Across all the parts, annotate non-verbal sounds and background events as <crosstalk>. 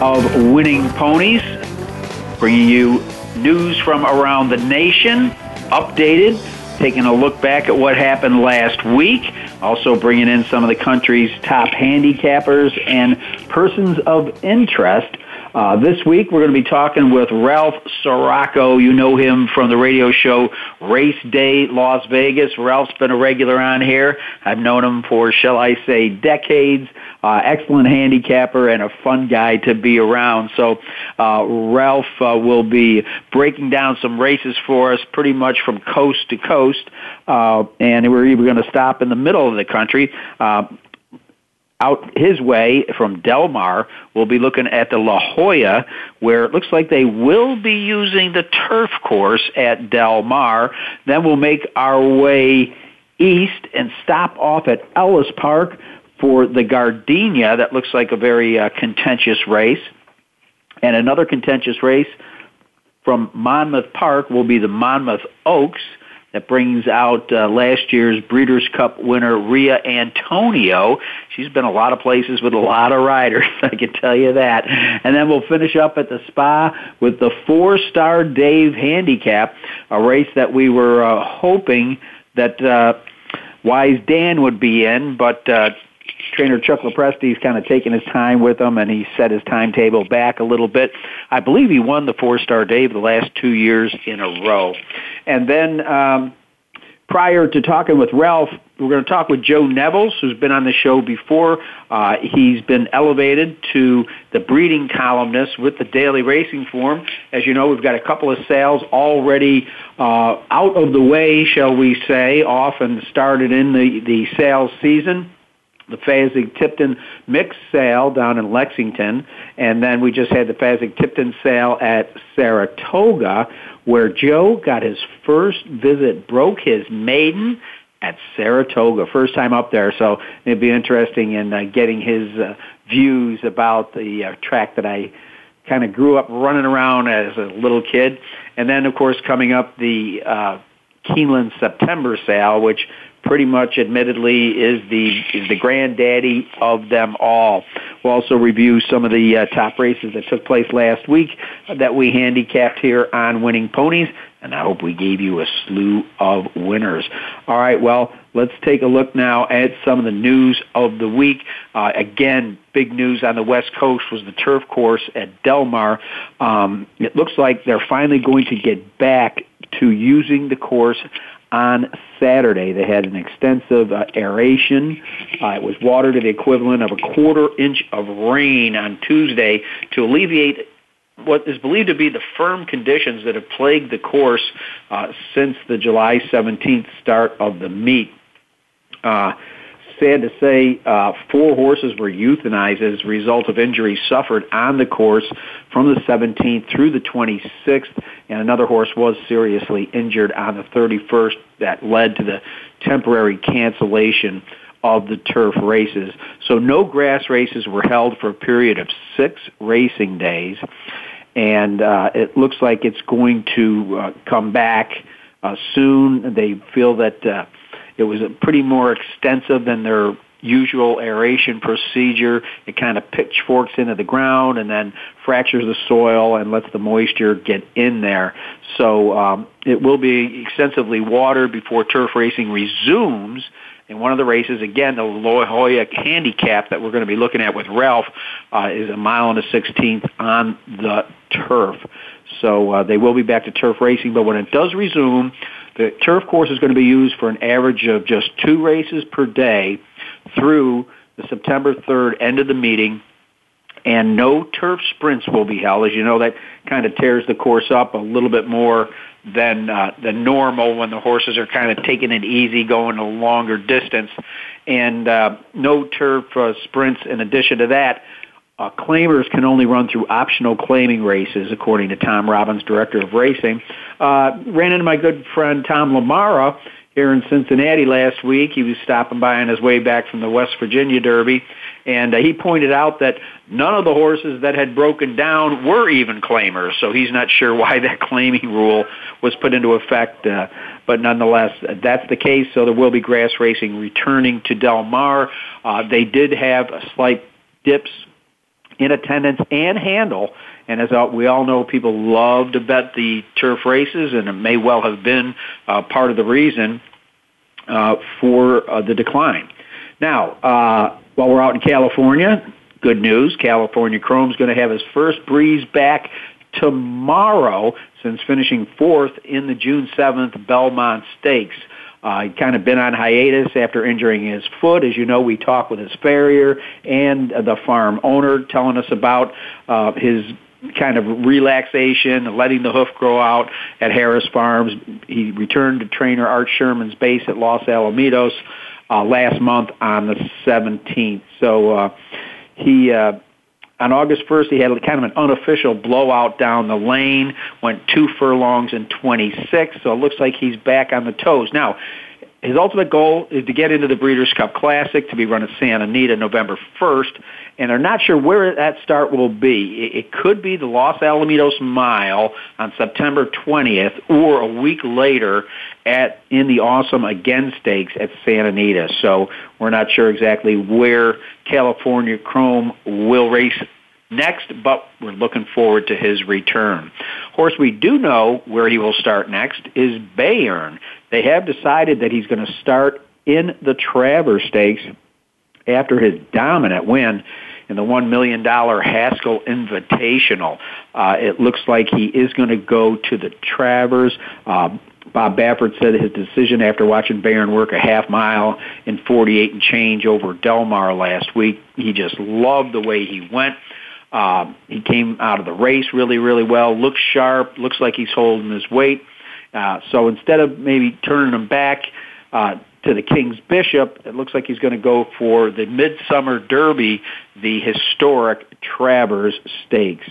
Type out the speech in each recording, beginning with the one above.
of Winning Ponies bringing you news from around the nation, updated, taking a look back at what happened last week, also bringing in some of the country's top handicappers and persons of interest. Uh, this week, we're going to be talking with Ralph Siraco. You know him from the radio show Race Day Las Vegas. Ralph's been a regular on here. I've known him for, shall I say, decades. Uh, excellent handicapper and a fun guy to be around. So uh, Ralph uh, will be breaking down some races for us pretty much from coast to coast. Uh, and we're even going to stop in the middle of the country. Uh, out his way from Del Mar. We'll be looking at the La Jolla, where it looks like they will be using the turf course at Del Mar. Then we'll make our way east and stop off at Ellis Park for the Gardenia. That looks like a very uh, contentious race. And another contentious race from Monmouth Park will be the Monmouth Oaks that brings out uh, last year's Breeders' Cup winner Ria Antonia. She's been a lot of places with a lot of riders, <laughs> I can tell you that. And then we'll finish up at the Spa with the Fourstardave Handicap, a race that we were uh, hoping that uh, Wise Dan would be in, but uh, trainer Chuck Lopresti's kind of taken his time with him, and he set his timetable back a little bit. I believe he won the Fourstardave the last two years in a row. And then um, prior to talking with Ralph, we're going to talk with Joe Nevills, who's been on the show before. Uh, he's been elevated to the breeding columnist with the Daily Racing Form. As you know, we've got a couple of sales already uh, out of the way, shall we say, off and started in the, the sales season the Fasig Tipton mix sale down in Lexington, and then we just had the Fasig Tipton sale at Saratoga, where Joe got his first visit, broke his maiden at Saratoga, first time up there. So it'd be interesting in uh, getting his uh, views about the uh, track that I kind of grew up running around as a little kid, and then of course coming up the uh, Keeneland September sale, which pretty much admittedly is the is the granddaddy of them all. We'll also review some of the uh, top races that took place last week that we handicapped here on Winning Ponies, and I hope we gave you a slew of winners. All right, well, let's take a look now at some of the news of the week. Uh, again, big news on the West Coast was the turf course at Del Mar. Um, it looks like they're finally going to get back to using the course on Saturday. They had an extensive uh, aeration. Uh, it was water to the equivalent of a quarter inch of rain on Tuesday to alleviate what is believed to be the firm conditions that have plagued the course uh, since the July 17th start of the meet. Uh, sad to say, uh, four horses were euthanized as a result of injuries suffered on the course from the 17th through the 26th, and another horse was seriously injured on the 31st that led to the temporary cancellation of the turf races. So no grass races were held for a period of six racing days, and uh, it looks like it's going to uh, come back uh, soon. They feel that uh, it was a pretty more extensive than their usual aeration procedure. It kind of pitchforks into the ground and then fractures the soil and lets the moisture get in there. So um, it will be extensively watered before turf racing resumes And one of the races. Again, the La Jolla handicap that we're going to be looking at with Ralph uh, is a mile and a sixteenth on the turf. So uh, they will be back to turf racing, but when it does resume, the turf course is going to be used for an average of just two races per day through the September 3rd end of the meeting and no turf sprints will be held. As you know, that kind of tears the course up a little bit more than uh, than normal when the horses are kind of taking it easy, going a longer distance, and uh, no turf uh, sprints. In addition to that, uh, claimers can only run through optional claiming races, according to Tom Robbins, director of racing. Uh, ran into my good friend Tom LaMarra here in Cincinnati last week. He was stopping by on his way back from the West Virginia Derby, and uh, he pointed out that none of the horses that had broken down were even claimers, so he's not sure <laughs> why that claiming rule was put into effect. Uh, but nonetheless, that's the case. So there will be grass racing returning to Del Mar. Uh, they did have a slight dips in attendance and handle. And as we all know, people love to bet the turf races, and it may well have been uh, part of the reason uh, for uh, the decline. Now, uh, while we're out in California, good news. California Chrome's going to have his first breeze back tomorrow since finishing fourth in the June 7th Belmont Stakes. Uh, he'd kind of been on hiatus after injuring his foot. As you know, we talked with his farrier and the farm owner telling us about uh, his kind of relaxation, letting the hoof grow out at Harris Farms. He returned to trainer Art Sherman's base at Los Alamitos uh, last month on the 17th. So uh, he uh, on August 1st, he had kind of an unofficial blowout down the lane, went two furlongs and 26, so it looks like he's back on the toes. Now, his ultimate goal is to get into the Breeders' Cup Classic to be run at Santa Anita November 1st, and they're not sure where that start will be. It could be the Los Alamitos Mile on September 20th, or a week later at in the Awesome Again Stakes at Santa Anita. So we're not sure exactly where California Chrome will race next, but we're looking forward to his return. Horse we do know where he will start next is Bayern. They have decided that he's going to start in the Travers Stakes after his dominant win in the $1 million Haskell Invitational. Uh, it looks like he is going to go to the Travers. Uh, Bob Baffert said his decision after watching Bayern work a half mile in 48 and change over Del Mar last week, he just loved the way he went. Uh, he came out of the race really, really well. Looks sharp. Looks like he's holding his weight. Uh, so instead of maybe turning him back uh, to the King's Bishop, it looks like he's going to go for the Midsummer Derby, the historic Travers Stakes.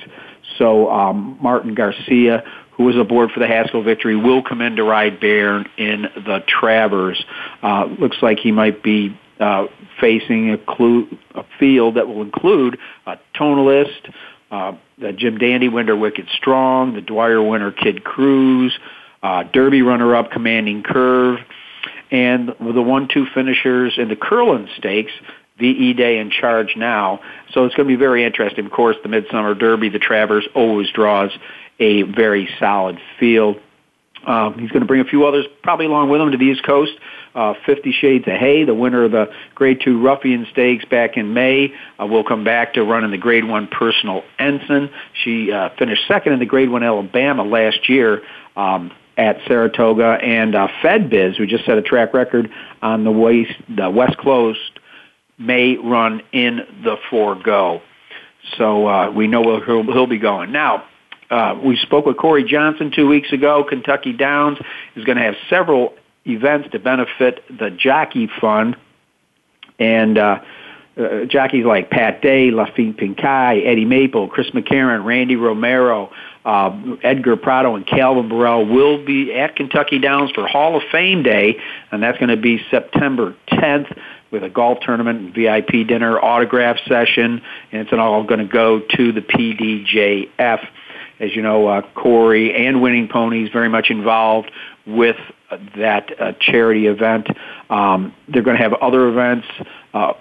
So um, Martin Garcia, who was aboard for the Haskell victory, will come in to ride Bayern in the Travers. Uh, looks like he might be uh, facing a, clue, a field that will include a Tonalist, uh, the Jim Dandy winner Wicked Strong, the Dwyer winner Kid Cruz, uh, Derby runner-up Commanding Curve, and the one-two finishers in the Curlin Stakes, VE Day and Charge Now. So it's going to be very interesting. Of course, the Midsummer Derby, the Travers always draws a very solid field. Um, he's going to bring a few others probably along with him to the East Coast. Uh, Fifty Shades of Hay, the winner of the Grade 2 Ruffian Stakes back in May, uh, will come back to run in the Grade 1 Personal Ensign. She uh, finished second in the Grade 1 Alabama last year um, at Saratoga. And uh, FedBiz, who just set a track record on the West, the West Coast, may run in the Forego. So uh, we know he'll, he'll be going. Now, uh, we spoke with Corey Johnson two weeks ago. Kentucky Downs is going to have several events to benefit the Jockey Fund, and uh, uh, jockeys like Pat Day, Laffit Pincay, Eddie Maple, Chris McCarron, Randy Romero, uh, Edgar Prado, and Calvin Borel will be at Kentucky Downs for Hall of Fame Day, and that's going to be September 10th with a golf tournament, VIP dinner, autograph session, and it's all going to go to the PDJF. As you know, uh, Corey and Winning Ponies very much involved with that uh, charity event. Um, they're going to have other events uh,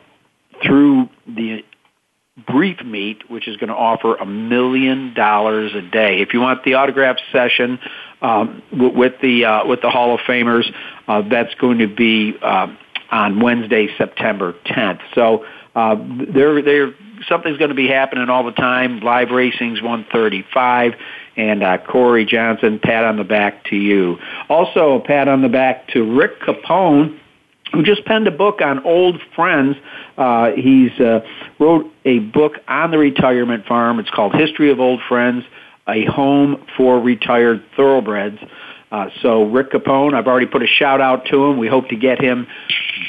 through the brief meet, which is going to offer a million dollars a day. If you want the autograph session um, with the uh, with the Hall of Famers, uh, that's going to be uh, on Wednesday, September 10th. So uh, there, there, something's going to be happening all the time. Live Racing's 135, and uh, Corey Johnson, pat on the back to you. Also, a pat on the back to Rick Capone who just penned a book on old friends. Uh, he's uh, wrote a book on the retirement farm. It's called History of Old Friends: A Home for Retired Thoroughbreds. Uh, so Rick Capone, I've already put a shout out to him. We hope to get him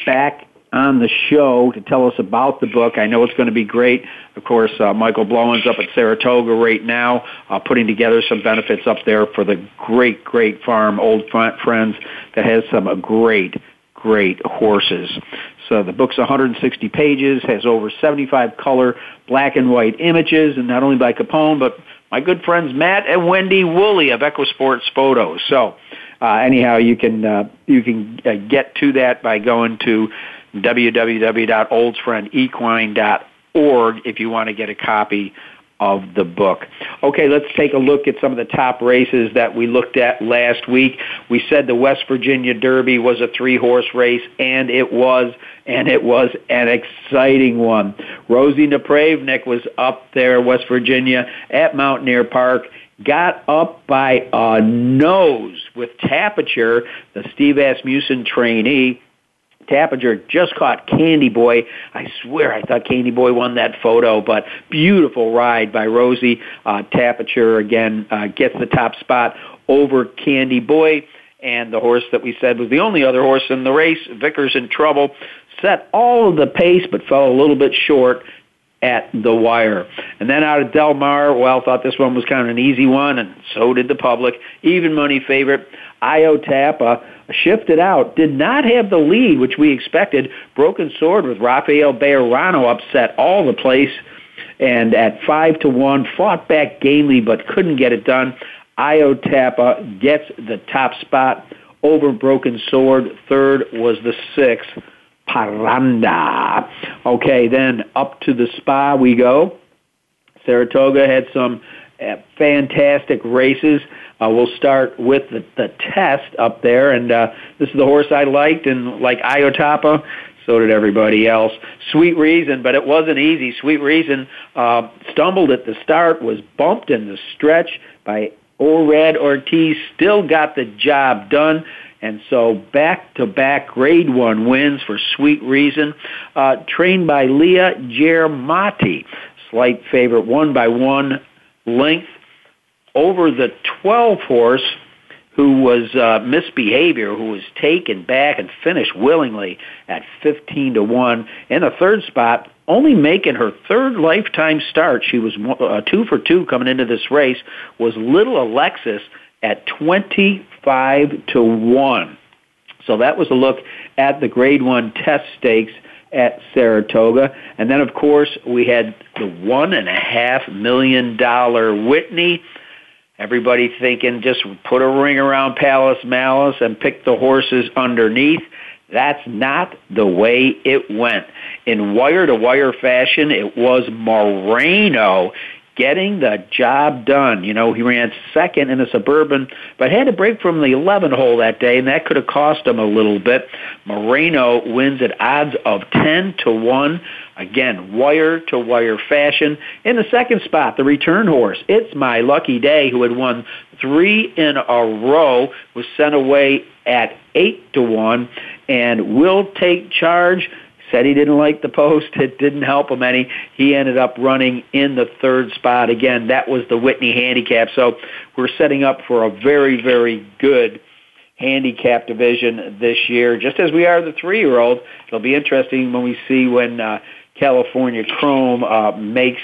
back on the show to tell us about the book. I know it's going to be great. Of course, uh, Michael Blowen's up at Saratoga right now, uh, putting together some benefits up there for the great, great farm, Old Friends, that has some uh, great, great horses. So the book's 160 pages, has over 75 color black and white images, and not only by Capone, but my good friends Matt and Wendy Woolley of EquiSports Photos. So, uh, anyhow, you can uh, you can uh, get to that by going to www.oldfriendsequine.org if you want to get a copy of the book. Okay, let's take a look at some of the top races that we looked at last week. We said the West Virginia Derby was a three horse race, and it was, and it was an exciting one. Rosie Napravnik was up there, West Virginia, at Mountaineer Park. Got up by a nose with Tapiture, the Steve Asmussen trainee, Tapiture just caught Candy Boy. I swear I thought Candy Boy won that photo, but beautiful ride by Rosie. Uh, Tapiture again uh, gets the top spot over Candy Boy. And the horse that we said was the only other horse in the race, Vicar's in Trouble, set all of the pace but fell a little bit short at the wire. And then out of Del Mar, well, thought this one was kind of an easy one, and so did the public. Even money favorite, Iotapa shifted out, did not have the lead, which we expected. Broken Sword with Rafael Bejarano upset all the place, and at five to one, fought back gamely but couldn't get it done. Iotapa gets the top spot over Broken Sword. Third was the sixth, Paranda. Okay, then up to the spa we go. Saratoga had some uh, fantastic races. Uh, we'll start with the, the test up there, and uh, this is the horse I liked, and like Iotapa, so did everybody else. Sweet Reason, but it wasn't easy. Sweet Reason uh, stumbled at the start, was bumped in the stretch by Irad Ortiz, still got the job done. And so back-to-back grade one wins for Sweet Reason, uh, trained by Leah Gyarmati. Slight favorite, one by one length over the 12 horse who was uh, misbehavior, who was taken back and finished willingly at 15 to 1. In the third spot, only making her third lifetime start, she was uh, two for two coming into this race, was Little Alexis at 25 to 1. So that was a look at the grade one test stakes at Saratoga. And then, of course, we had the one and a half million dollar Whitney Everybody thinking just put a ring around Palace Malice and pick the horses underneath. That's not the way it went. In wire to wire fashion, it was Moreno getting the job done. You know, he ran second in the suburban, but had to break from the 11 hole that day, and that could have cost him a little bit. Moreno wins at odds of 10 to 1. Again, wire to wire fashion. In the second spot, the return horse, It's My Lucky Day, who had won three in a row, was sent away at 8 to 1, and will take charge said he didn't like the post. <laughs> It didn't help him any. He ended up running in the third spot. Again, that was the Whitney handicap. So we're setting up for a very, very good handicap division this year, just as we are the three-year-old. It'll be interesting when we see when uh, California Chrome uh, makes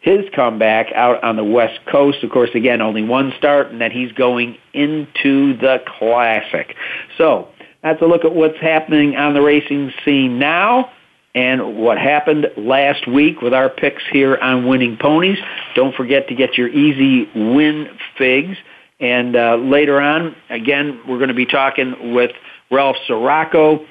his comeback out on the West Coast. Of course, again, only one start, and then he's going into the Classic. So that's a look at what's happening on the racing scene now and what happened last week with our picks here on Winning Ponies. Don't forget to get your easy win figs. And uh, later on, again, we're going to be talking with Ralph Siraco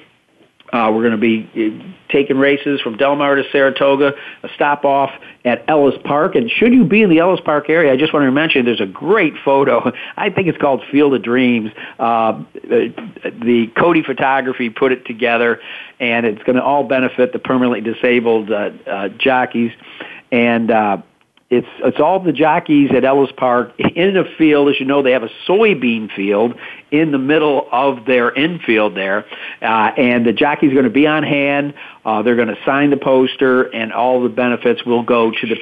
Uh, we're going to be uh, taking races from Delmar to Saratoga, a stop off at Ellis Park. And should you be in the Ellis Park area, I just want to mention there's a great photo. <laughs> I think it's called Field of Dreams. Uh, the Coady Photography put it together, and it's going to all benefit the permanently disabled uh, uh, jockeys. And uh, it's it's all the jockeys at Ellis Park in a field. As you know, they have a soybean field in the middle of their infield there, uh, and the jockeys are going to be on hand. Uh, they're going to sign the poster, and all the benefits will go to the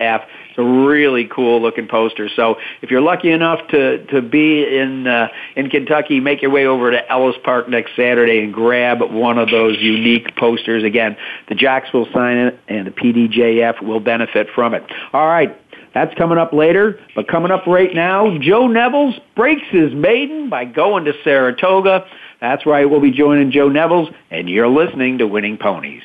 a really cool looking poster. So if you're lucky enough to to be in uh, in Kentucky, make your way over to Ellis Park next Saturday and grab one of those unique posters. Again, the Jocks will sign it, and the PDJF will benefit from it. All right. That's coming up later, but coming up right now, Joe Nevills breaks his maiden by going to Saratoga. That's right, we'll be joining Joe Nevills, and you're listening to Winning Ponies.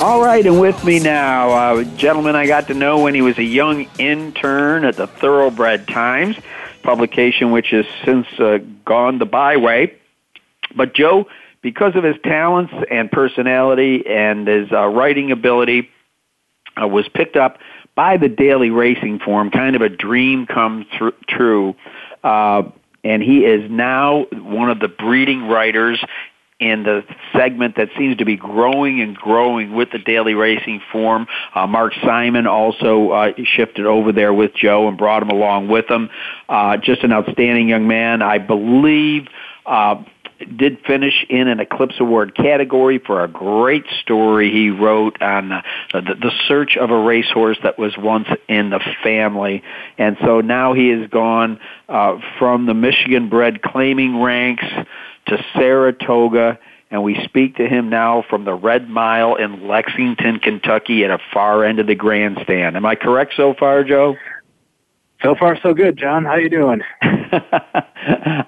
All right, and with me now, uh, gentleman I got to know when he was a young intern at the Thoroughbred Times publication, which has since uh, gone the byway. But Joe, because of his talents and personality and his uh, writing ability, uh, was picked up by the Daily Racing Form, kind of a dream come true. Uh, and he is now one of the breeding writers in the segment that seems to be growing and growing with the daily racing form. Uh, Mark Simon also uh, shifted over there with Joe and brought him along with him. Uh, just an outstanding young man. I believe. Uh, did finish in an Eclipse Award category for a great story he wrote on uh, the, the search of a racehorse that was once in the family. And so now he has gone uh, from the Michigan bred claiming ranks to Saratoga, and we speak to him now from the Red Mile in Lexington, Kentucky, at a far end of the grandstand. Am I correct so far, Joe? So far, so good, John. How you doing? <laughs>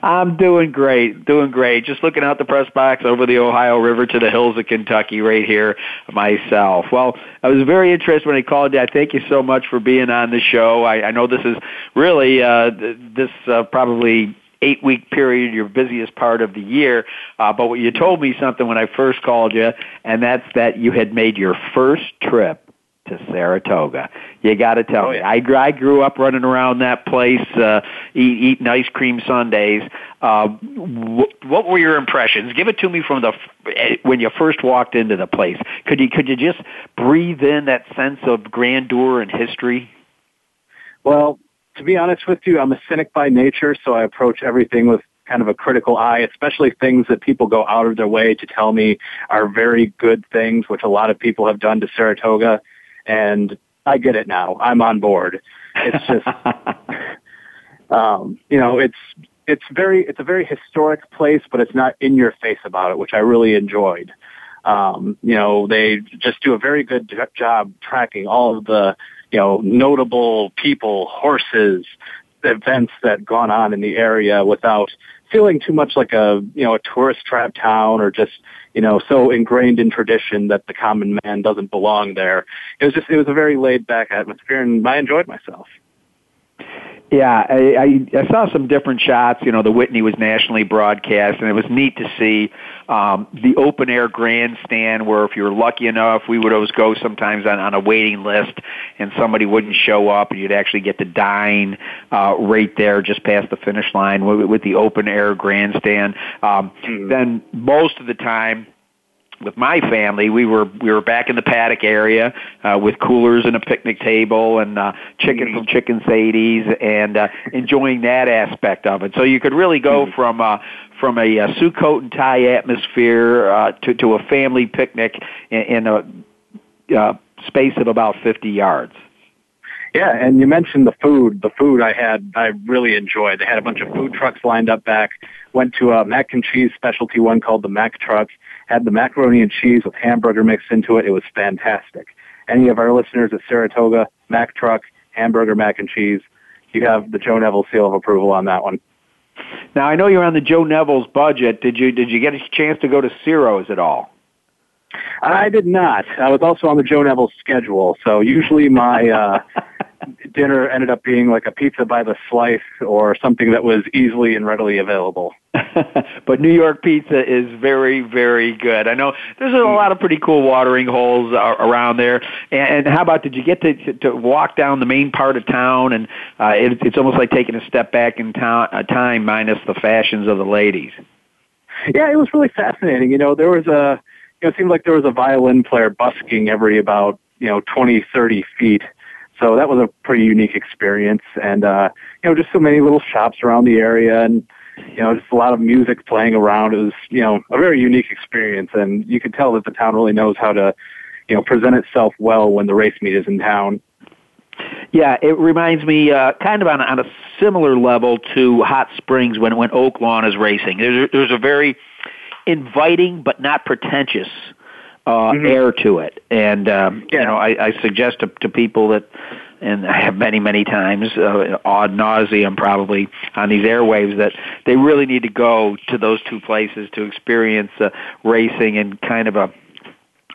I'm doing great, doing great. Just looking out the press box over the Ohio River to the hills of Kentucky right here myself. Well, I was very interested when he called you. I thank you so much for being on the show. I, I know this is really uh, this uh, probably eight week period, your busiest part of the year. Uh, but what you told me something when I first called you, and that's that you had made your first trip to Saratoga. You got to tell oh, yeah. me. I, I grew up running around that place, uh, eat, eating ice cream sundaes. Uh, wh- what were your impressions? Give it to me from the eh, when you first walked into the place. Could you could you just breathe in that sense of grandeur and history? Well, to be honest with you, I'm a cynic by nature, so I approach everything with kind of a critical eye, especially things that people go out of their way to tell me are very good things, which a lot of people have done to Saratoga and I get it now. I'm on board. It's just, <laughs> um, you know, it's it's very it's a very historic place, but it's not in your face about it, which I really enjoyed. Um, you know, they just do a very good job tracking all of the you know notable people, horses, events that gone on in the area without feeling too much like a you know a tourist trap town or just you know so ingrained in tradition that the common man doesn't belong there. It was just it was a very laid back atmosphere, and I enjoyed myself. Yeah, I, I, I saw some different shots. You know, the Whitney was nationally broadcast, and it was neat to see um, the open air grandstand. Where, if you were lucky enough, we would always go sometimes on, on a waiting list, and somebody wouldn't show up, and you'd actually get to dine uh, right there, just past the finish line, with, with the open air grandstand. Um, mm-hmm. Then most of the time with my family, we were we were back in the paddock area uh, with coolers and a picnic table and uh, chicken from Chicken Sadie's and uh, enjoying that aspect of it. So you could really go mm-hmm. from uh, from a, a suit coat and tie atmosphere uh, to to a family picnic in, in a uh, space of about fifty yards. Yeah, and you mentioned the food. The food I had, I really enjoyed. They had a bunch of food trucks lined up back. Went to a mac and cheese specialty one called the Mac Truck had the macaroni and cheese with hamburger mixed into it. It was fantastic. Any of our listeners at Saratoga, Mac Truck, hamburger mac and cheese, you have the Joe Nevills seal of approval on that one. Now I know you're on the Joe Nevills budget. Did you did you get a chance to go to Siro's at all? I did not. I was also on the Joe Nevills schedule, so usually my uh, <laughs> dinner ended up being like a pizza by the slice or something that was easily and readily available. <laughs> but New York pizza is very, very good. I know there's a lot of pretty cool watering holes around there. And, how about did you get to to walk down the main part of town? And uh, it, it's almost like taking a step back in town, uh, time, minus the fashions of the ladies. Yeah, it was really fascinating. You know, there was a, you know, it seemed like there was a violin player busking every about you know twenty, thirty feet so that was a pretty unique experience, and uh, you know, just so many little shops around the area, and you know, just a lot of music playing around. It was you know a very unique experience, and you could tell that the town really knows how to you know present itself well when the race meet is in town. Yeah, it reminds me uh, kind of on, on a similar level to Hot Springs when when Oaklawn is racing. There's there's a very inviting but not pretentious uh, mm-hmm. air to it. And um, yeah. you know, I, I suggest to, to people that, and I have many, many times, uh, ad nauseum probably on these airwaves, that they really need to go to those two places to experience uh, racing and kind of a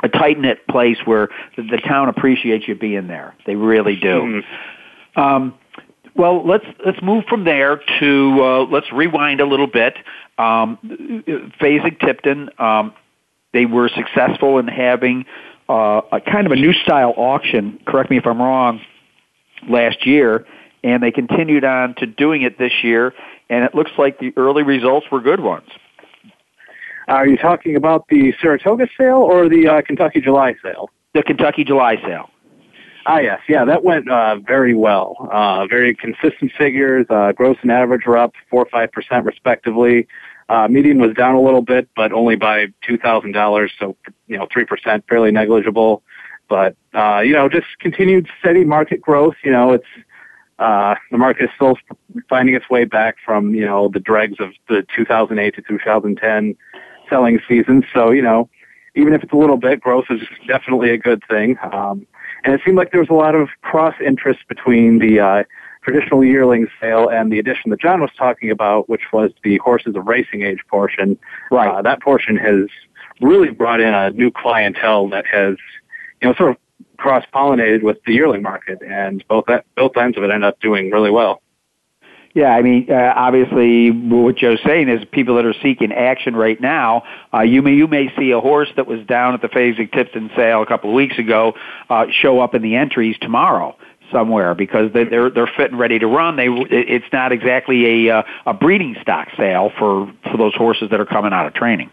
a tight knit place where the, the town appreciates you being there. They really do. Mm-hmm. Um, well, let's let's move from there to uh, let's rewind a little bit. Um, Fasig-Tipton um, they were successful in having uh, a kind of a new style auction. Correct me if I'm wrong. Last year, and they continued on to doing it this year, and it looks like the early results were good ones. Are you talking about the Saratoga sale or the uh, Kentucky July sale? The Kentucky July sale. Ah, yes, yeah, that went uh, very well. Uh, very consistent figures. Uh, gross and average were up four or five percent respectively. Uh, median was down a little bit, but only by $2,000, so, you know, 3%, fairly negligible. But, uh, you know, just continued steady market growth. You know, it's, uh, the market is still finding its way back from, you know, the dregs of the 2008 to 2010 selling season. So, you know, even if it's a little bit, growth is definitely a good thing. Um, and it seemed like there was a lot of cross interest between the, uh, traditional yearling sale and the addition that John was talking about, which was the horses of racing age portion. Right. Uh, that portion has really brought in a new clientele that has, you know, sort of cross pollinated with the yearling market, and both that both ends of it end up doing really well. Yeah, I mean, uh, obviously, what Joe's saying is people that are seeking action right now. Uh, you may you may see a horse that was down at the Fasig-Tipton sale a couple of weeks ago uh, show up in the entries tomorrow somewhere because they, they're they're fit and ready to run. They it's not exactly a uh, a breeding stock sale for for those horses that are coming out of training.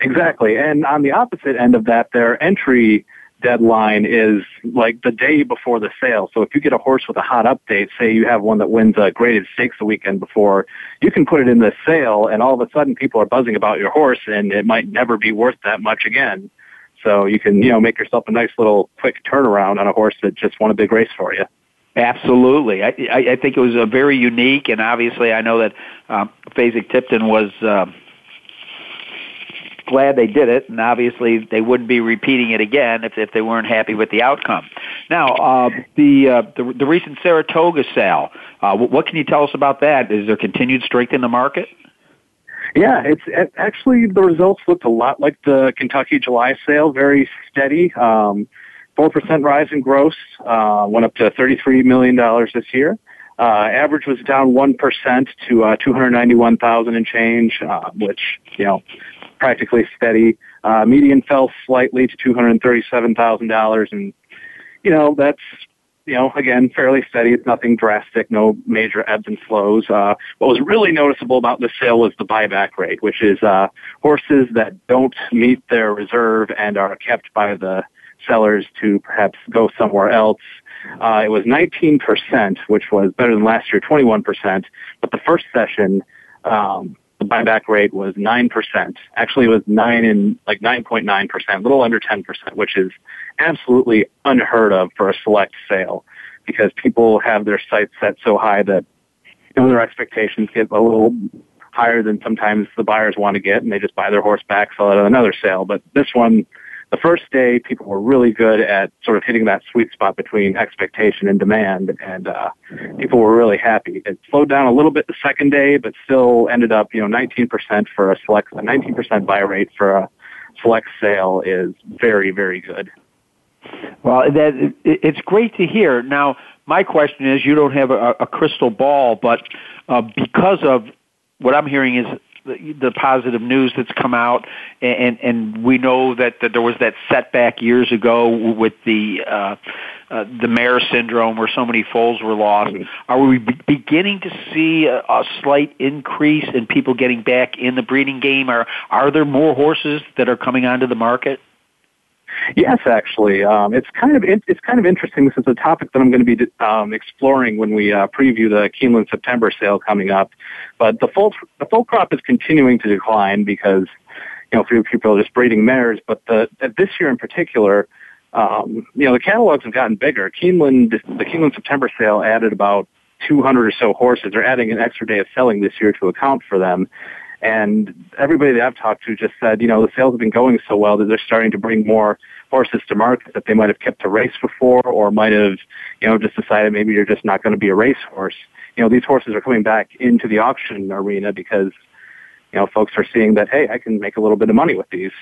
Exactly, and on the opposite end of that, their entry deadline is like the day before the sale. So if you get a horse with a hot update, say you have one that wins a graded stakes the weekend before, you can put it in the sale and all of a sudden people are buzzing about your horse and it might never be worth that much again. So you can, you know, make yourself a nice little quick turnaround on a horse that just won a big race for you. Absolutely. I, I, think it was a very unique, and obviously I know that um, Fasig-Tipton was uh, glad they did it, and obviously they wouldn't be repeating it again if, if they weren't happy with the outcome. Now, uh, the, uh, the the recent Saratoga sale, uh, what can you tell us about that? Is there continued strength in the market? Yeah, it's it, actually the results looked a lot like the Kentucky July sale, very steady. Um, 4% rise in gross, uh, went up to $33 million this year. Uh, average was down 1% to uh, 291,000 and change, uh, which, you know, practically steady. Uh, median fell slightly to $237,000 and, you know, that's you know, again, fairly steady. It's nothing drastic, no major ebbs and flows. Uh, what was really noticeable about the sale was the buyback rate, which is uh, horses that don't meet their reserve and are kept by the sellers to perhaps go somewhere else. Uh, it was 19%, which was better than last year, 21%. But the first session, um, the buyback rate was 9%. Actually, it was 9 and like 9.9%, a little under 10%, which is absolutely unheard of for a select sale because people have their sights set so high that you know, their expectations get a little higher than sometimes the buyers want to get and they just buy their horse back, sell it at another sale. But this one, the first day, people were really good at sort of hitting that sweet spot between expectation and demand, and uh, people were really happy. It slowed down a little bit the second day, but still ended up, you know, 19% for a select, a 19% buy rate for a select sale is very, very good. Well, that it's great to hear. Now, my question is, you don't have a, a crystal ball, but uh, because of what I'm hearing is the, the positive news that's come out, and and we know that, that there was that setback years ago with the uh, uh, the mare syndrome, where so many foals were lost. Are we be- beginning to see a, a slight increase in people getting back in the breeding game? Are are there more horses that are coming onto the market? Yes, actually, um, it's kind of it's kind of interesting. This is a topic that I'm going to be um, exploring when we uh, preview the Keeneland September sale coming up. But the foal the foal crop is continuing to decline because you know few people are just breeding mares. But the this year in particular, um, you know the catalogs have gotten bigger. Keeneland the Keeneland September sale added about 200 or so horses. They're adding an extra day of selling this year to account for them. And everybody that I've talked to just said, you know, the sales have been going so well that they're starting to bring more horses to market that they might have kept to race before or might have, you know, just decided maybe you're just not going to be a racehorse. You know, these horses are coming back into the auction arena because, you know, folks are seeing that, hey, I can make a little bit of money with these.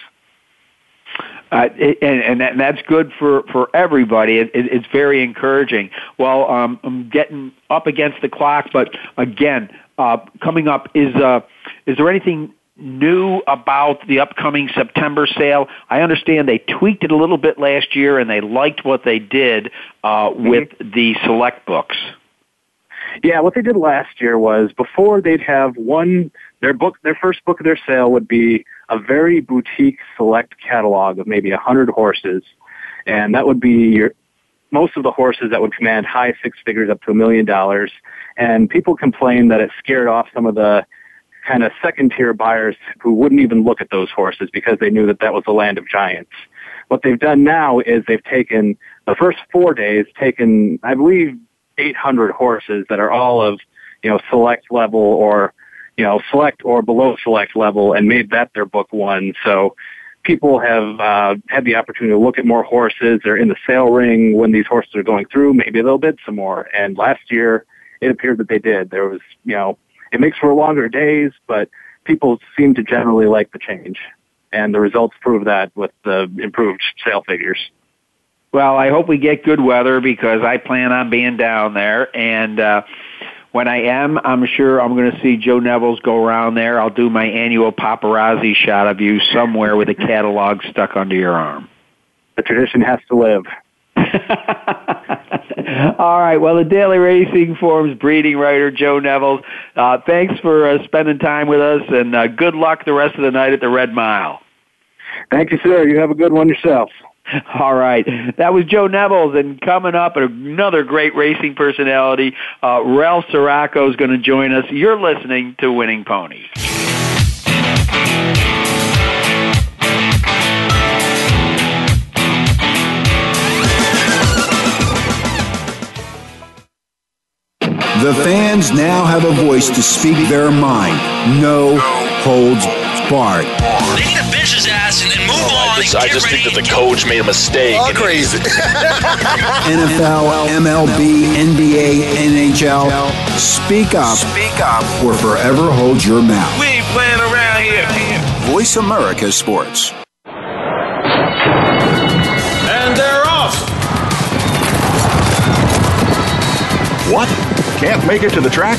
Uh, and, and, that, and that's good for, for everybody. It, it, it's very encouraging. Well, um, I'm getting up against the clock, but again, uh, coming up is uh, is there anything new about the upcoming September sale? I understand they tweaked it a little bit last year, and they liked what they did uh, mm-hmm. with the select books. Yeah, what they did last year was before they'd have one their book their first book of their sale would be a very boutique select catalog of maybe a hundred horses. And that would be your most of the horses that would command high six figures up to a million dollars. And people complained that it scared off some of the kind of second tier buyers who wouldn't even look at those horses because they knew that that was the land of giants. What they've done now is they've taken the first four days, taken, I believe, 800 horses that are all of, you know, select level or, you know, select or below select level and made that their book one. So people have uh, had the opportunity to look at more horses. They're in the sale ring when these horses are going through. Maybe they'll bid some more. And last year, it appeared that they did. There was, you know, it makes for longer days, but people seem to generally like the change. And the results prove that with the improved sale figures. Well, I hope we get good weather because I plan on being down there. And uh, when I am, I'm sure I'm going to see Joe Nevills go around there. I'll do my annual paparazzi shot of you somewhere with a catalog stuck under your arm. The tradition has to live. <laughs> All right. Well, the Daily Racing Form's breeding writer, Joe Nevills, uh, thanks for uh, spending time with us, and uh, good luck the rest of the night at the Red Mile. Thank you, sir. You have a good one yourself. <laughs> All right. That was Joe Nevills, and coming up, another great racing personality, uh, Ralph Siraco is going to join us. You're listening to Winning Ponies. The fans now have a voice to speak their mind. No holds barred. They need to bench his ass just, I just think that the coach made a mistake. All crazy. <laughs> NFL, MLB, NBA, NHL. Speak up. Speak up. Or forever hold your mouth. We ain't playing around here. Voice America Sports. And they're off. What? Can't make it to the track?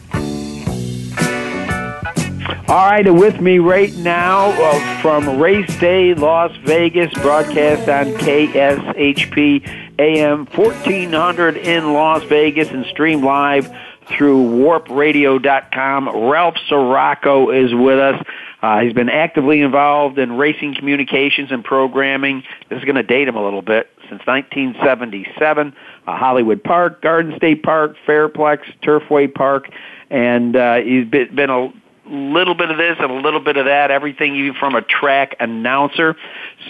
All right, and with me right now uh, from Race Day, Las Vegas, broadcast on KSHP AM 1400 in Las Vegas and streamed live through warpradio.com. Ralph Siraco is with us. Uh, he's been actively involved in racing communications and programming. This is going to date him a little bit. Since 1977, uh, Hollywood Park, Garden State Park, Fairplex, Turfway Park, and uh, he's been, been a little bit of this and a little bit of that, everything even from a track announcer.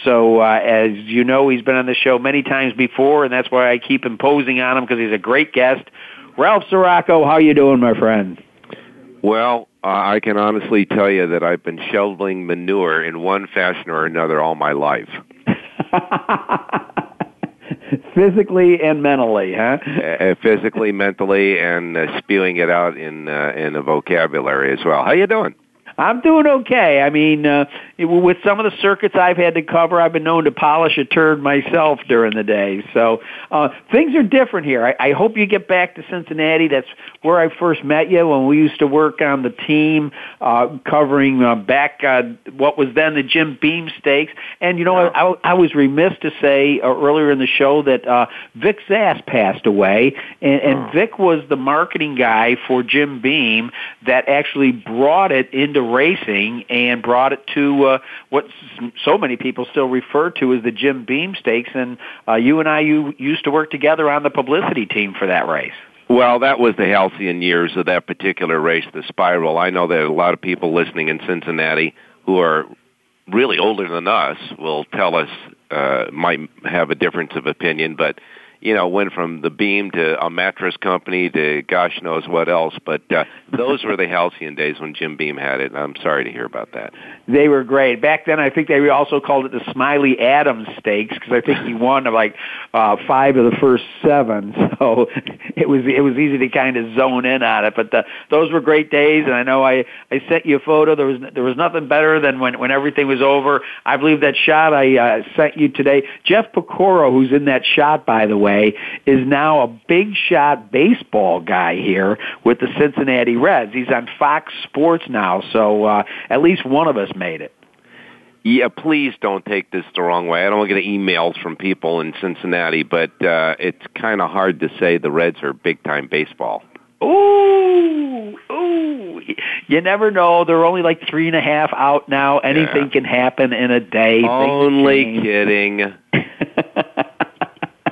So, uh, as you know, he's been on the show many times before, and that's why I keep imposing on him because he's a great guest. Ralph Siraco, how you doing, my friend? Well, uh, I can honestly tell you that I've been shoveling manure in one fashion or another all my life. <laughs> <laughs> physically and mentally, huh? Uh, physically, mentally, and uh, spewing it out in uh, in a vocabulary as well. How you doing? I'm doing okay. I mean, uh, with some of the circuits I've had to cover, I've been known to polish a turd myself during the day. So uh, things are different here. I, I hope you get back to Cincinnati. That's where I first met you when we used to work on the team uh, covering uh, back uh, what was then the Jim Beam Stakes. And you know, I, I was remiss to say uh, earlier in the show that uh, Vic Zass passed away, and, and Vic was the marketing guy for Jim Beam that actually brought it into racing and brought it to uh, what so many people still refer to as the Jim Beam Stakes. And uh, you and I you used to work together on the publicity team for that race. Well, that was the halcyon years of that particular race, the Spiral. I know that a lot of people listening in Cincinnati who are really older than us will tell us uh, might have a difference of opinion, but you know, went from the beam to a mattress company to gosh knows what else. But uh, those were the halcyon days when Jim Beam had it. I'm sorry to hear about that. They were great back then. I think they also called it the Smiley Adams Stakes because I think he won like uh, five of the first seven. <laughs> So it was it was easy to kind of zone in on it. But the, those were great days, and I know I I sent you a photo. There was there was nothing better than when when everything was over. I believe that shot I uh, sent you today. Jeff Piecoro, who's in that shot, by the way, is now a big shot baseball guy here with the Cincinnati Reds. He's on Fox Sports now, so uh, at least one of us made it. Yeah, please don't take this the wrong way. I don't want to get emails from people in Cincinnati, but uh, it's kind of hard to say the Reds are big time baseball. Ooh, ooh! You never know. They're only like three and a half out now. Anything Yeah. can happen in a day. Only kidding. <laughs>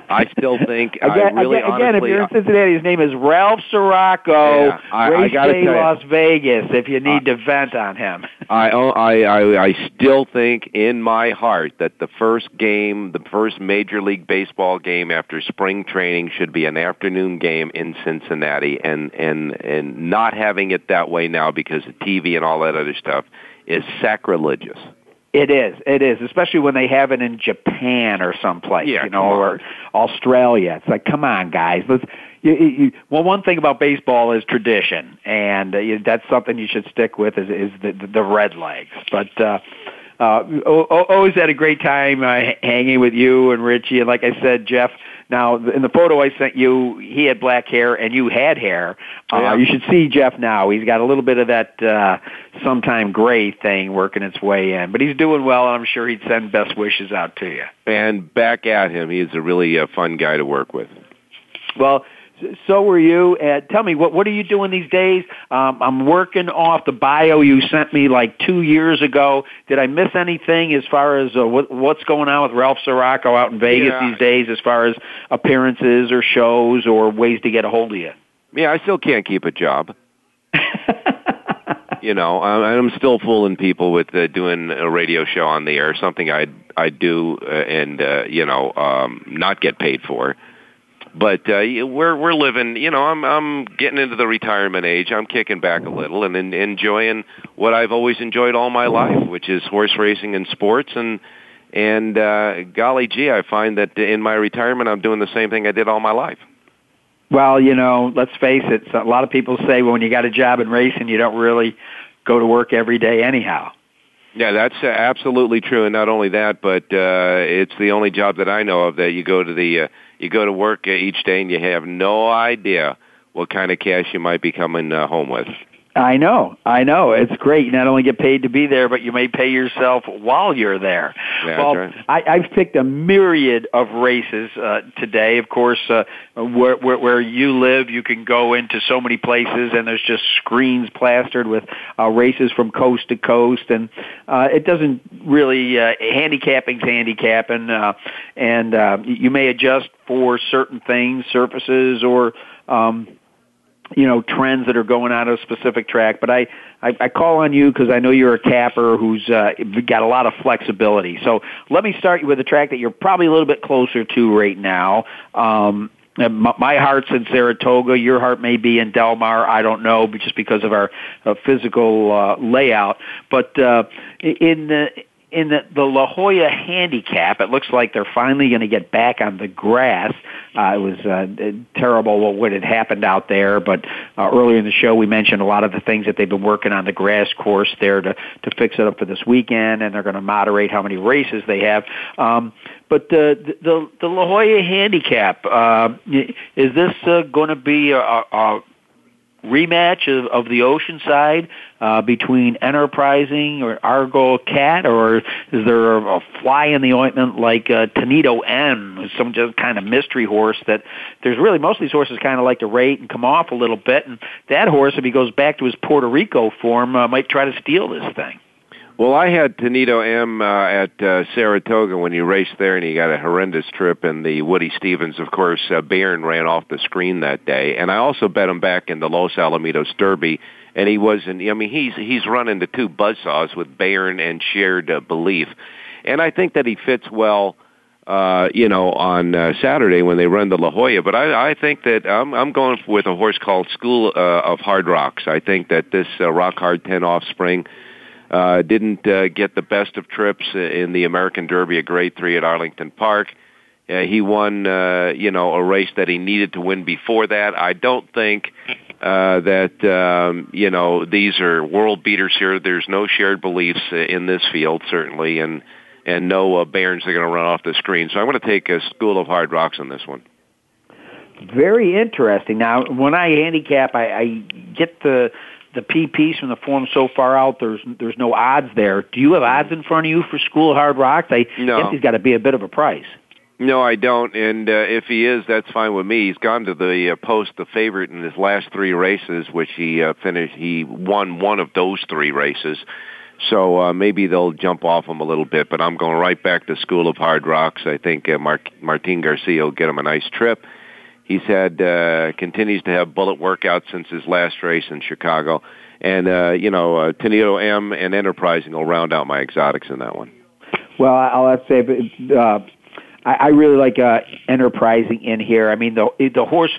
I still think Again, I really again, again, if you're in Cincinnati, his name is Ralph Siraco, Yeah, I- Race Day tell you. Las Vegas. If you need to vent on him, <laughs> I, oh, I I I still think in my heart that the first game, the first Major League Baseball game after spring training should be an afternoon game in Cincinnati, and and and not having it that way now because of TV and all that other stuff is sacrilegious. It is. It is, especially when they have it in Japan or someplace, Yeah, you know, or Australia. It's like, come on, guys. Let's. You, you, well, one thing about baseball is tradition, and uh, that's something you should stick with. Is, is the, the red legs, but. uh uh, always had a great time uh, hanging with you and Richie. And like I said, Jeff, now in the photo I sent you, he had black hair and you had hair. Uh, Yeah. You should see Jeff now. He's got a little bit of that uh, sometime gray thing working its way in, but he's doing well. And I'm sure he'd send best wishes out to you. And back at him, he's a really uh, fun guy to work with. Well, so were you. Uh, tell me, what what are you doing these days? Um, I'm working off the bio you sent me like two years ago. Did I miss anything as far as uh, what, what's going on with Ralph Siraco out in Vegas Yeah. these days, as far as appearances or shows or ways to get a hold of you? Yeah, I still can't keep a job. <laughs> you know, I- I'm still fooling people with uh, doing a radio show on the air, something I I do uh, and uh, you know um, not get paid for. But uh, we're we're living. You know, I'm I'm getting into the retirement age. I'm kicking back a little and, en enjoying what I've always enjoyed all my life, which is horse racing and sports. And and uh, golly gee, I find that in my retirement, I'm doing the same thing I did all my life. Well, you know, let's face it. A lot of people say well, when you got a job in racing, you don't really go to work every day anyhow. Yeah, that's uh, absolutely true, and not only that, but uh, it's the only job that I know of that you go to the uh, you go to work uh, each day and you have no idea what kind of cash you might be coming uh, home with. I know, I know. It's great. You not only get paid to be there, but you may pay yourself while you're there. Yeah, well, that's I, I've picked a myriad of races uh, today. Of course, uh, where, where where you live, you can go into so many places, and there's just screens plastered with uh, races from coast to coast, and uh, it doesn't really uh, handicapping's handicapping, uh, and uh, you may adjust for certain things, surfaces, or um, you know trends that are going on a specific track. But I I, I call on you because I know you're a capper who's uh, got a lot of flexibility. So let me start you with a track that you're probably a little bit closer to right now. Um, my heart's in Saratoga. Your heart may be in Del Mar. I don't know, just because of our uh, physical uh, layout. But uh, in the in the, the La Jolla handicap, it looks like they're finally going to get back on the grass. Uh, it was uh, terrible what had happened out there, but uh, earlier in the show we mentioned a lot of the things that they've been working on the grass course there to to fix it up for this weekend, and they're going to moderate how many races they have. Um, but the the the La Jolla handicap uh, is this uh, going to be a, a rematch of, of the Oceanside uh, between Enterprising or Argo Cat, or is there a, a fly in the ointment like uh, Tonito M, some just kind of mystery horse that there's really most of these horses kind of like to rate and come off a little bit, and that horse, if he goes back to his Puerto Rico form, uh, might try to steal this thing. Well, I had Tonito M uh, at uh, Saratoga when he raced there, and he got a horrendous trip. And the Woody Stephens, of course, uh, Bayern ran off the screen that day. And I also bet him back in the Los Alamitos Derby, and he wasn't. I mean, he's he's run into two buzzsaws with Bayern and shared uh, belief, and I think that he fits well. uh, you know, on uh, Saturday when they run the La Jolla. But I, I think that I'm, I'm going with a horse called School uh, of Hard Rocks. I think that this uh, Rock Hard 10 Offspring didn't uh, get the best of trips in the American Derby at Grade 3 at Arlington Park. Uh, he won, uh, you know, a race that he needed to win before that. I don't think uh, that um, you know these are world beaters here. There's no shared beliefs in this field, certainly, and and no uh, Bairns are going to run off the screen. So I'm going to take a School of Hard Rocks on this one. Very interesting. Now, when I handicap, I, I get the the PPs from the form so far out. There's there's no odds there. Do you have odds in front of you for School of Hard Rocks? I no. guess he's got to be a bit of a price. No, I don't. And uh, if he is, that's fine with me. He's gone to the uh, post the favorite in his last three races, which he uh, finished. He won one of those three races. So uh, maybe they'll jump off him a little bit, but I'm going right back to School of Hard Rocks. I think uh, Mark, Martin Garcia will get him a nice trip. He's had uh, continues to have bullet workouts since his last race in Chicago, and uh, you know uh, Tonito M and Enterprising will round out my exotics in that one. Well, I'll have to say, but uh, I, I really like uh, Enterprising in here. I mean, the the horse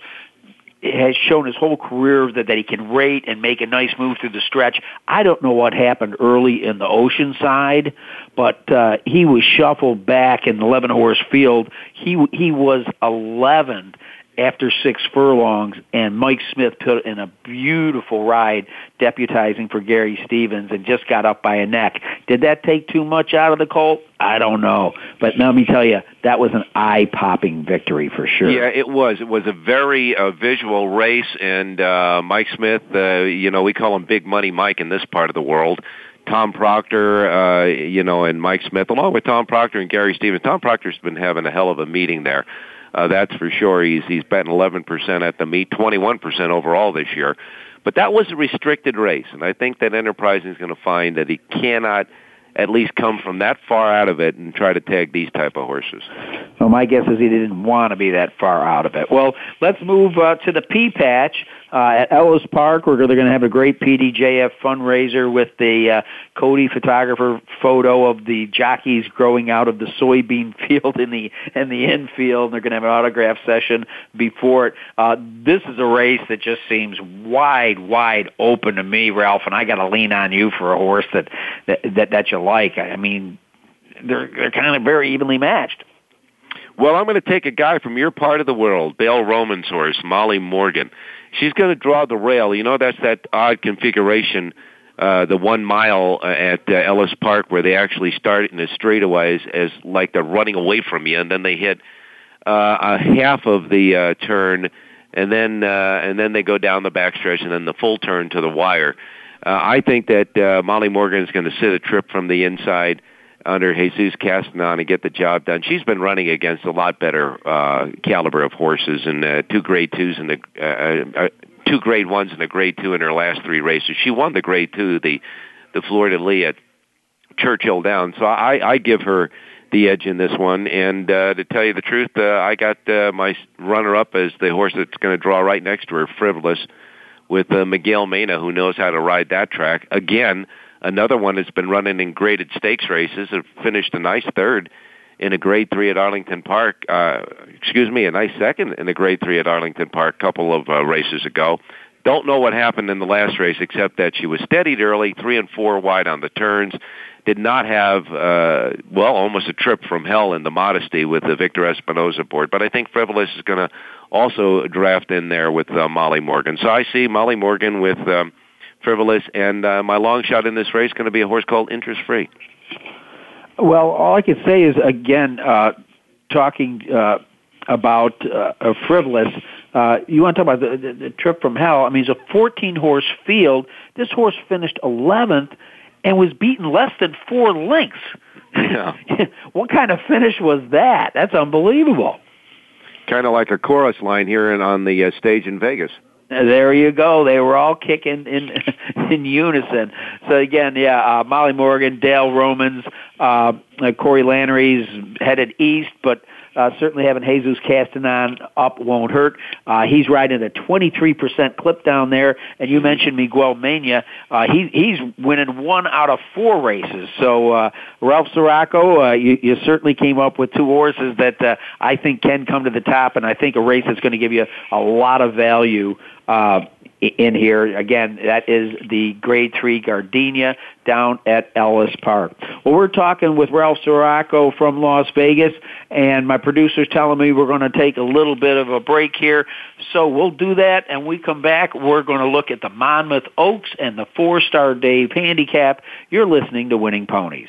has shown his whole career that, that he can rate and make a nice move through the stretch. I don't know what happened early in the Oceanside, but uh, he was shuffled back in the 11 horse field. He he was 11th after six furlongs, and Mike Smith put in a beautiful ride, deputizing for Gary Stevens, and just got up by a neck. Did that take too much out of the colt? I don't know, but let me tell you, that was an eye-popping victory for sure. Yeah, it was. It was a very uh, visual race, and uh, Mike Smith, uh, you know, we call him Big Money Mike in this part of the world. Tom Proctor, uh, you know, and Mike Smith, along with Tom Proctor and Gary Stevens. Tom Proctor's been having a hell of a meeting there. Uh, that's for sure. He's he's betting 11% at the meet, 21% overall this year. But that was a restricted race, and I think that Enterprising is going to find that he cannot at least come from that far out of it and try to tag these type of horses. Well, my guess is he didn't want to be that far out of it. Well, let's move uh, to the P patch uh, at Ellis Park. Where they're going to have a great PDJF fundraiser with the uh, Coady photographer photo of the jockeys growing out of the soybean <laughs> field in the in the infield. They're going to have an autograph session before it. Uh, this is a race that just seems wide, wide open to me, Ralph. And I got to lean on you for a horse that that that, that you like. I mean, they're they're kind of very evenly matched. Well, I'm going to take a guy from your part of the world, Dale Roman's horse, Molly Morgan. She's going to draw the rail. You know, that's that odd configuration, uh, the one mile uh, at uh, Ellis Park where they actually start in the straightaways as like they're running away from you, and then they hit uh, a half of the uh, turn, and then uh, and then they go down the backstretch, and then the full turn to the wire. Uh, I think that uh, Molly Morgan is going to sit a trip from the inside under Jesus Castanon and get the job done. She's been running against a lot better uh, caliber of horses and uh, two grade twos and the uh, uh, two grade ones and a grade two in her last three races. She won the grade two, the the de Lis at Churchill Downs. So I, I give her the edge in this one. And uh, to tell you the truth, uh, I got uh, my runner up as the horse that's going to draw right next to her, Frivolous, with uh, Miguel Mena, who knows how to ride that track. Again, Another one has been running in graded stakes races. It finished a nice third in a grade three at Arlington Park. Uh, excuse me, a nice second in a grade three at Arlington Park a couple of uh, races ago. Don't know what happened in the last race except that she was steadied early, three and four wide on the turns. Did not have, uh, well, almost a trip from hell in the modesty with the Victor Espinoza board. But I think Frivolous is going to also draft in there with uh, Molly Morgan. So I see Molly Morgan with um, frivolous. And uh, my long shot in this race is going to be a horse called Interest Free. Well, all I can say is again, uh, talking uh, about uh, a frivolous. Uh, you want to talk about the, the, the trip from hell? I mean, it's a 14 horse field. This horse finished 11th and was beaten less than four lengths. Yeah. <laughs> what kind of finish was that? That's unbelievable. Kind of like a chorus line here in, on the uh, stage in Vegas. There you go. They were all kicking in <laughs> in unison. So again, yeah, uh, Molly Morgan, Dale Romans, uh, Corey Lanerie's headed east, but uh, certainly having Jesus Castanon up won't hurt. Uh, he's riding a 23% clip down there, and you mentioned Miguel Mena. Uh, he, he's winning one out of four races. So uh, Ralph Siraco, uh, you, you certainly came up with two horses that uh, I think can come to the top, and I think a race that's going to give you a lot of value. Uh, in here. Again, that is the grade three Gardenia down at Ellis Park. Well, we're talking with Ralph Siraco from Las Vegas, and my producer's telling me we're going to take a little bit of a break here. So we'll do that, and we come back. We're going to look at the Monmouth Oaks and the Fourstardave handicap. You're listening to Winning Ponies.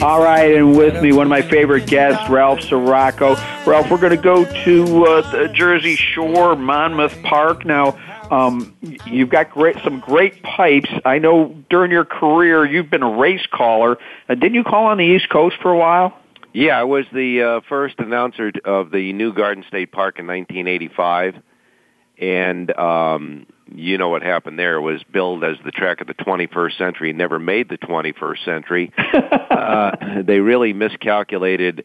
All right, and with me, one of my favorite guests, Ralph Siraco. Ralph, we're going to go to uh, the Jersey Shore, Monmouth Park. Now, um, you've got great, some great pipes. I know during your career you've been a race caller. Uh, didn't you call on the East Coast for a while? Yeah, I was the uh, first announcer of the new Garden State Park in 1985, and um, you know what happened there was billed as the track of the 21st century. Never made the 21st century. <laughs> uh, they really miscalculated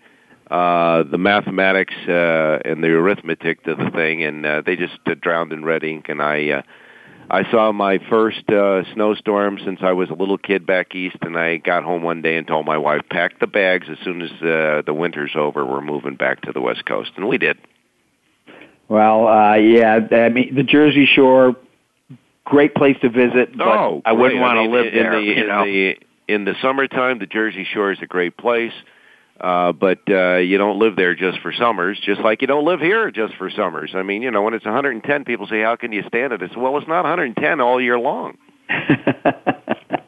uh, the mathematics uh, and the arithmetic to the thing, and uh, they just uh, drowned in red ink. And I, uh, I saw my first uh, snowstorm since I was a little kid back east, and I got home one day and told my wife, "Pack the bags as soon as uh, the winter's over. We're moving back to the West Coast," and we did. Well, uh, yeah, I mean the Jersey Shore, great place to visit, but oh, I wouldn't want to live in there. The, you in know? the in the summertime, the Jersey Shore is a great place. Uh, but uh, you don't live there just for summers, just like you don't live here just for summers. I mean, you know, when it's 110, people say, "How can you stand it?" It's well, it's not 110 all year long. <laughs>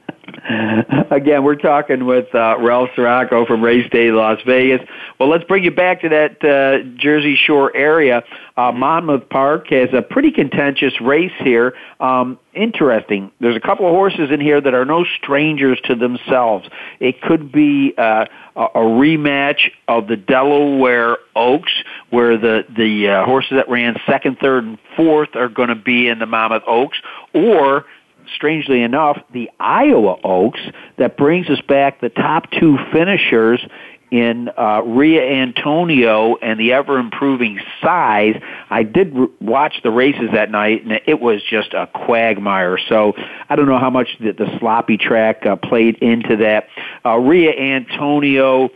<laughs> Again, we're talking with uh, Ralph Siraco from Race Day Las Vegas. Well, let's bring you back to that uh, Jersey Shore area. Uh, Monmouth Park has a pretty contentious race here. Um, interesting. There's a couple of horses in here that are no strangers to themselves. It could be uh, a rematch of the Delaware Oaks, where the the uh, horses that ran second, third, and fourth are going to be in the Monmouth Oaks, or strangely enough, the Iowa Oaks that brings us back the top two finishers in uh, Ria Antonia and the ever improving size. I did watch the races that night, and it was just a quagmire. So I don't know how much the, the sloppy track uh, played into that. Uh, Ria Antonia.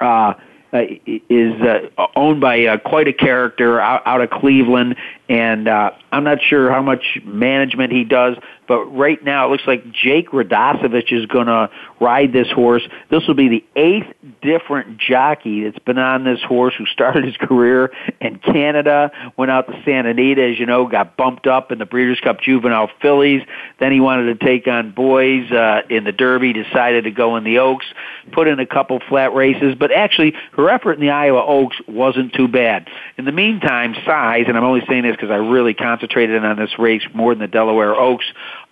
Uh, uh, is uh, owned by uh, quite a character out, out of Cleveland, and uh, I'm not sure how much management he does, but right now it looks like Jake Radosevich is going to ride this horse. This will be the eighth different jockey that's been on this horse who started his career in Canada, went out to Santa Anita, as you know, got bumped up in the Breeders' Cup Juvenile Fillies. Then he wanted to take on boys uh, in the Derby, decided to go in the Oaks, put in a couple flat races, but actually her effort in the Iowa Oaks wasn't too bad. In the meantime, size, and I'm only saying this because I really concentrated on this race more than the Delaware Oaks,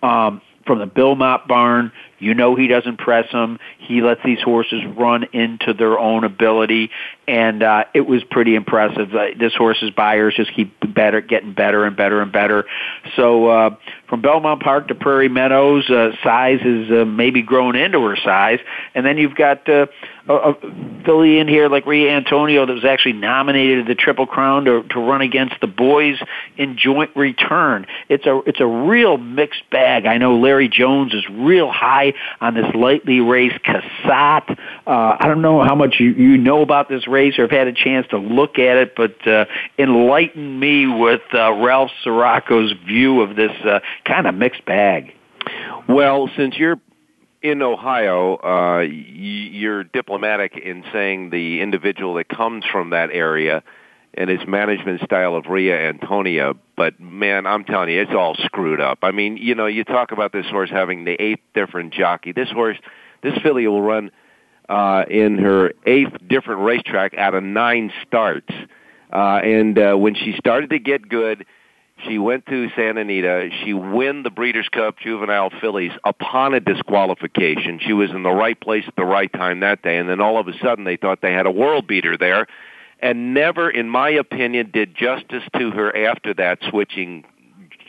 um, from the Bill Mott barn. You know he doesn't press them. He lets these horses run into their own ability, and uh, it was pretty impressive. Uh, this horse's buyers just keep better, getting better and better and better. So uh, from Belmont Park to Prairie Meadows, uh, size is uh, maybe grown into her size, and then you've got uh, a, a filly in here like Ria Antonia that was actually nominated to the Triple Crown to, to run against the boys in joint return. It's a it's a real mixed bag. I know Larry Jones is real high on this lightly raced Cassatt. Uh, I don't know how much you, you know about this race or have had a chance to look at it, but uh, enlighten me with uh, Ralph Siraco's view of this uh, kind of mixed bag. Well, since you're in Ohio, uh, you're diplomatic in saying the individual that comes from that area and his management style of Ria Antonia. But man, I'm telling you, it's all screwed up. I mean, you know, you talk about this horse having the eighth different jockey. This horse, this filly will run uh, in her eighth different racetrack out of nine starts. Uh, and uh, when she started to get good, she went to Santa Anita. She won the Breeders' Cup Juvenile Fillies upon a disqualification. She was in the right place at the right time that day, and then all of a sudden they thought they had a world beater there and never, in my opinion, did justice to her after that, switching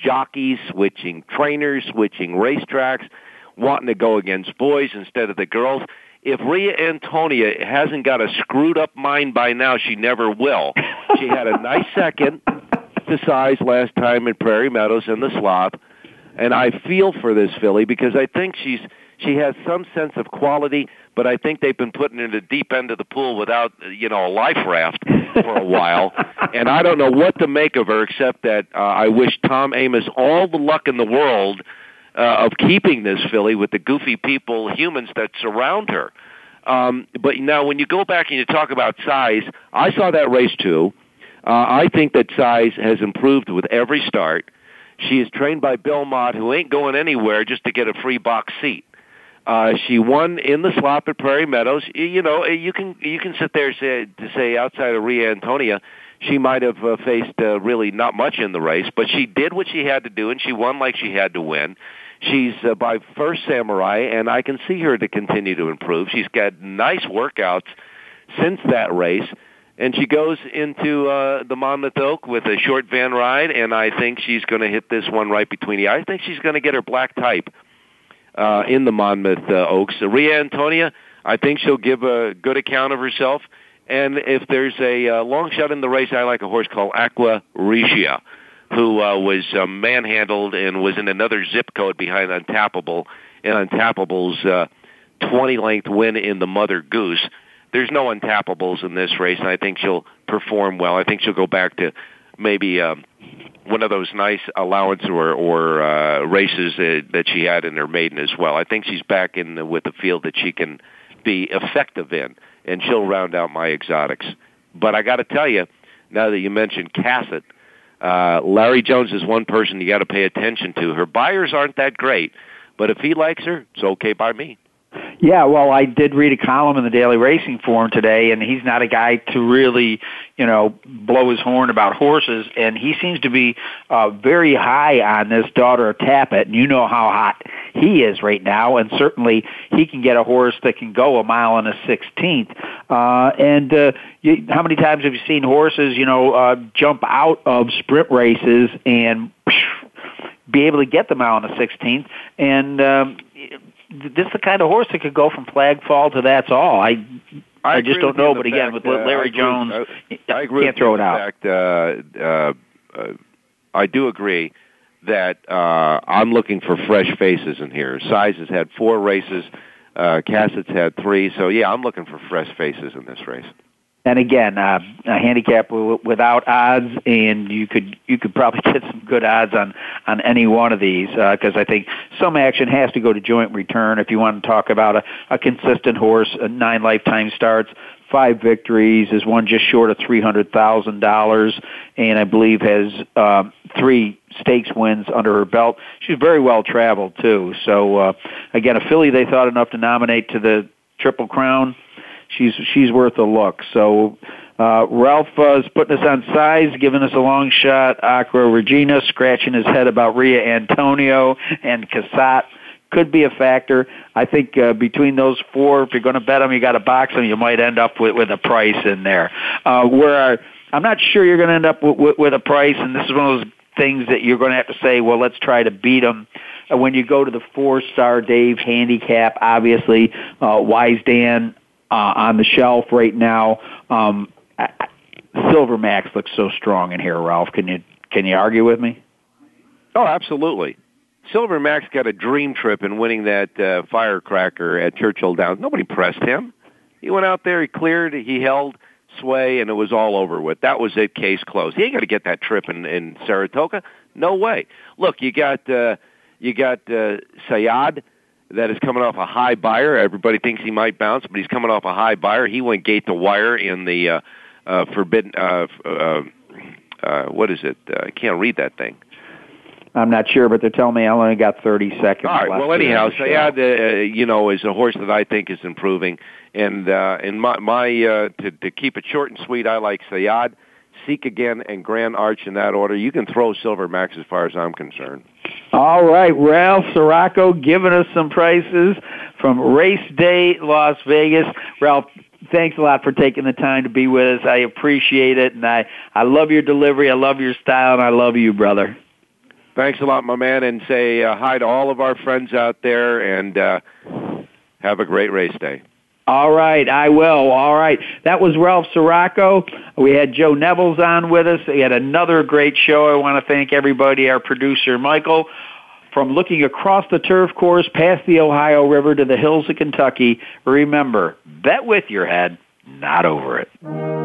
jockeys, switching trainers, switching racetracks, wanting to go against boys instead of the girls. If Ria Antonia hasn't got a screwed up mind by now, she never will. She had a nice second size last time in Prairie Meadows in the slop, and I feel for this filly because I think she's she has some sense of quality but I think they've been putting her in the deep end of the pool without, you know, a life raft for a while. <laughs> and I don't know what to make of her except that uh, I wish Tom Amoss all the luck in the world uh, of keeping this filly with the goofy people, humans that surround her. Um, but now, when you go back and you talk about size, I saw that race too. Uh, I think that size has improved with every start. She is trained by Bill Mott, who ain't going anywhere just to get a free box seat. Uh, she won in the slop at Prairie Meadows. You know, you can you can sit there say, to say outside of Ria Antonia, she might have uh, faced uh, really not much in the race, but she did what she had to do, and she won like she had to win. She's uh, by First Samurai, and I can see her to continue to improve. She's got nice workouts since that race, and she goes into uh, the Monmouth Oak with a short van ride, and I think she's going to hit this one right between the eyes. I think she's going to get her black type uh, in the Monmouth uh, Oaks. Ria Antonia, I think she'll give a good account of herself. And if there's a uh, long shot in the race, I like a horse called Aqua Regia, who uh, was uh, manhandled and was in another zip code behind Untapable, and Untapable's uh, 20 length win in the Mother Goose. There's no Untapables in this race, and I think she'll perform well. I think she'll go back to maybe um, one of those nice allowance or or uh, races that, that she had in her maiden as well. I think she's back in the, with a field that she can be effective in, and she'll round out my exotics. But I got to tell you, now that you mentioned Cassatt, uh, Larry Jones is one person you got to pay attention to. Her buyers aren't that great, but if he likes her, it's okay by me. Yeah, well, I did read a column in the Daily Racing Form today, and he's not a guy to really, you know, blow his horn about horses, and he seems to be uh, very high on this daughter of Tapit, and you know how hot he is right now, and certainly he can get a horse that can go a mile and a sixteenth. Uh, and uh, you, how many times have you seen horses, you know, uh, jump out of sprint races and be able to get the mile and a sixteenth? And um, this is the kind of horse that could go from flag fall to that's all. I I, I just don't know, but again, fact, with uh, Larry I agree, Jones, I, I agree can't throw it out. Fact, uh, uh, uh, I do agree that uh, I'm looking for fresh faces in here. Size has had four races. Uh, Cassatt's had three, so yeah, I'm looking for fresh faces in this race. And again, uh, a handicap w- without odds, and you could you could probably <laughs> get some good odds on on any one of these because uh, I think some action has to go to joint return if you want to talk about a, a consistent horse, a nine lifetime starts, five victories, is one just short of three hundred thousand dollars, and I believe has uh, three stakes wins under her belt. She's very well traveled too. So uh, again, a filly they thought enough to nominate to the Triple Crown she's she's worth a look. So uh, Ralph uh, is putting us on size, giving us a long shot. Aqua Regia scratching his head about Ria Antonia and Cassatt could be a factor. I think uh, between those four, if you're going to bet them, you got to box them. You might end up with with a price in there. Uh, where I'm not sure you're going to end up with, with, with a price, and this is one of those things that you're going to have to say, well, let's try to beat them. When you go to the four star Dave handicap, obviously, uh, Wise Dan on the shelf right now. Um, Silver Max looks so strong in here, Ralph. Can you can you argue with me? Oh, absolutely. Silver Max got a dream trip in winning that uh, firecracker at Churchill Downs. Nobody pressed him. He went out there, he cleared, he held sway, and it was all over with. That was it. Case closed. He ain't going to get that trip in, in Saratoga. No way. Look, you got uh, you got uh, Sayad that is coming off a high buyer. Everybody thinks he might bounce, but he's coming off a high buyer. He went gate to wire in the uh, uh, forbidden. Uh, uh, uh, what is it? Uh, I can't read that thing. I'm not sure, but they're telling me I only got 30 seconds. All right. Well, anyhow, Sayad, uh, you know, is a horse that I think is improving, and uh, and my my uh, to to keep it short and sweet, I like Sayad. Seek Again, and Grand Arch in that order. You can throw Silver Max as far as I'm concerned. All right, Ralph Siraco giving us some prices from Race Day Las Vegas. Ralph, thanks a lot for taking the time to be with us. I appreciate it, and I, I love your delivery. I love your style, and I love you, brother. Thanks a lot, my man, and say uh, hi to all of our friends out there, and uh, have a great race day. All right, I will. All right. That was Ralph Siraco. We had Joe Nevills on with us. We had another great show. I want to thank everybody, our producer, Michael. From looking across the turf course past the Ohio River to the hills of Kentucky, remember, bet with your head, not over it.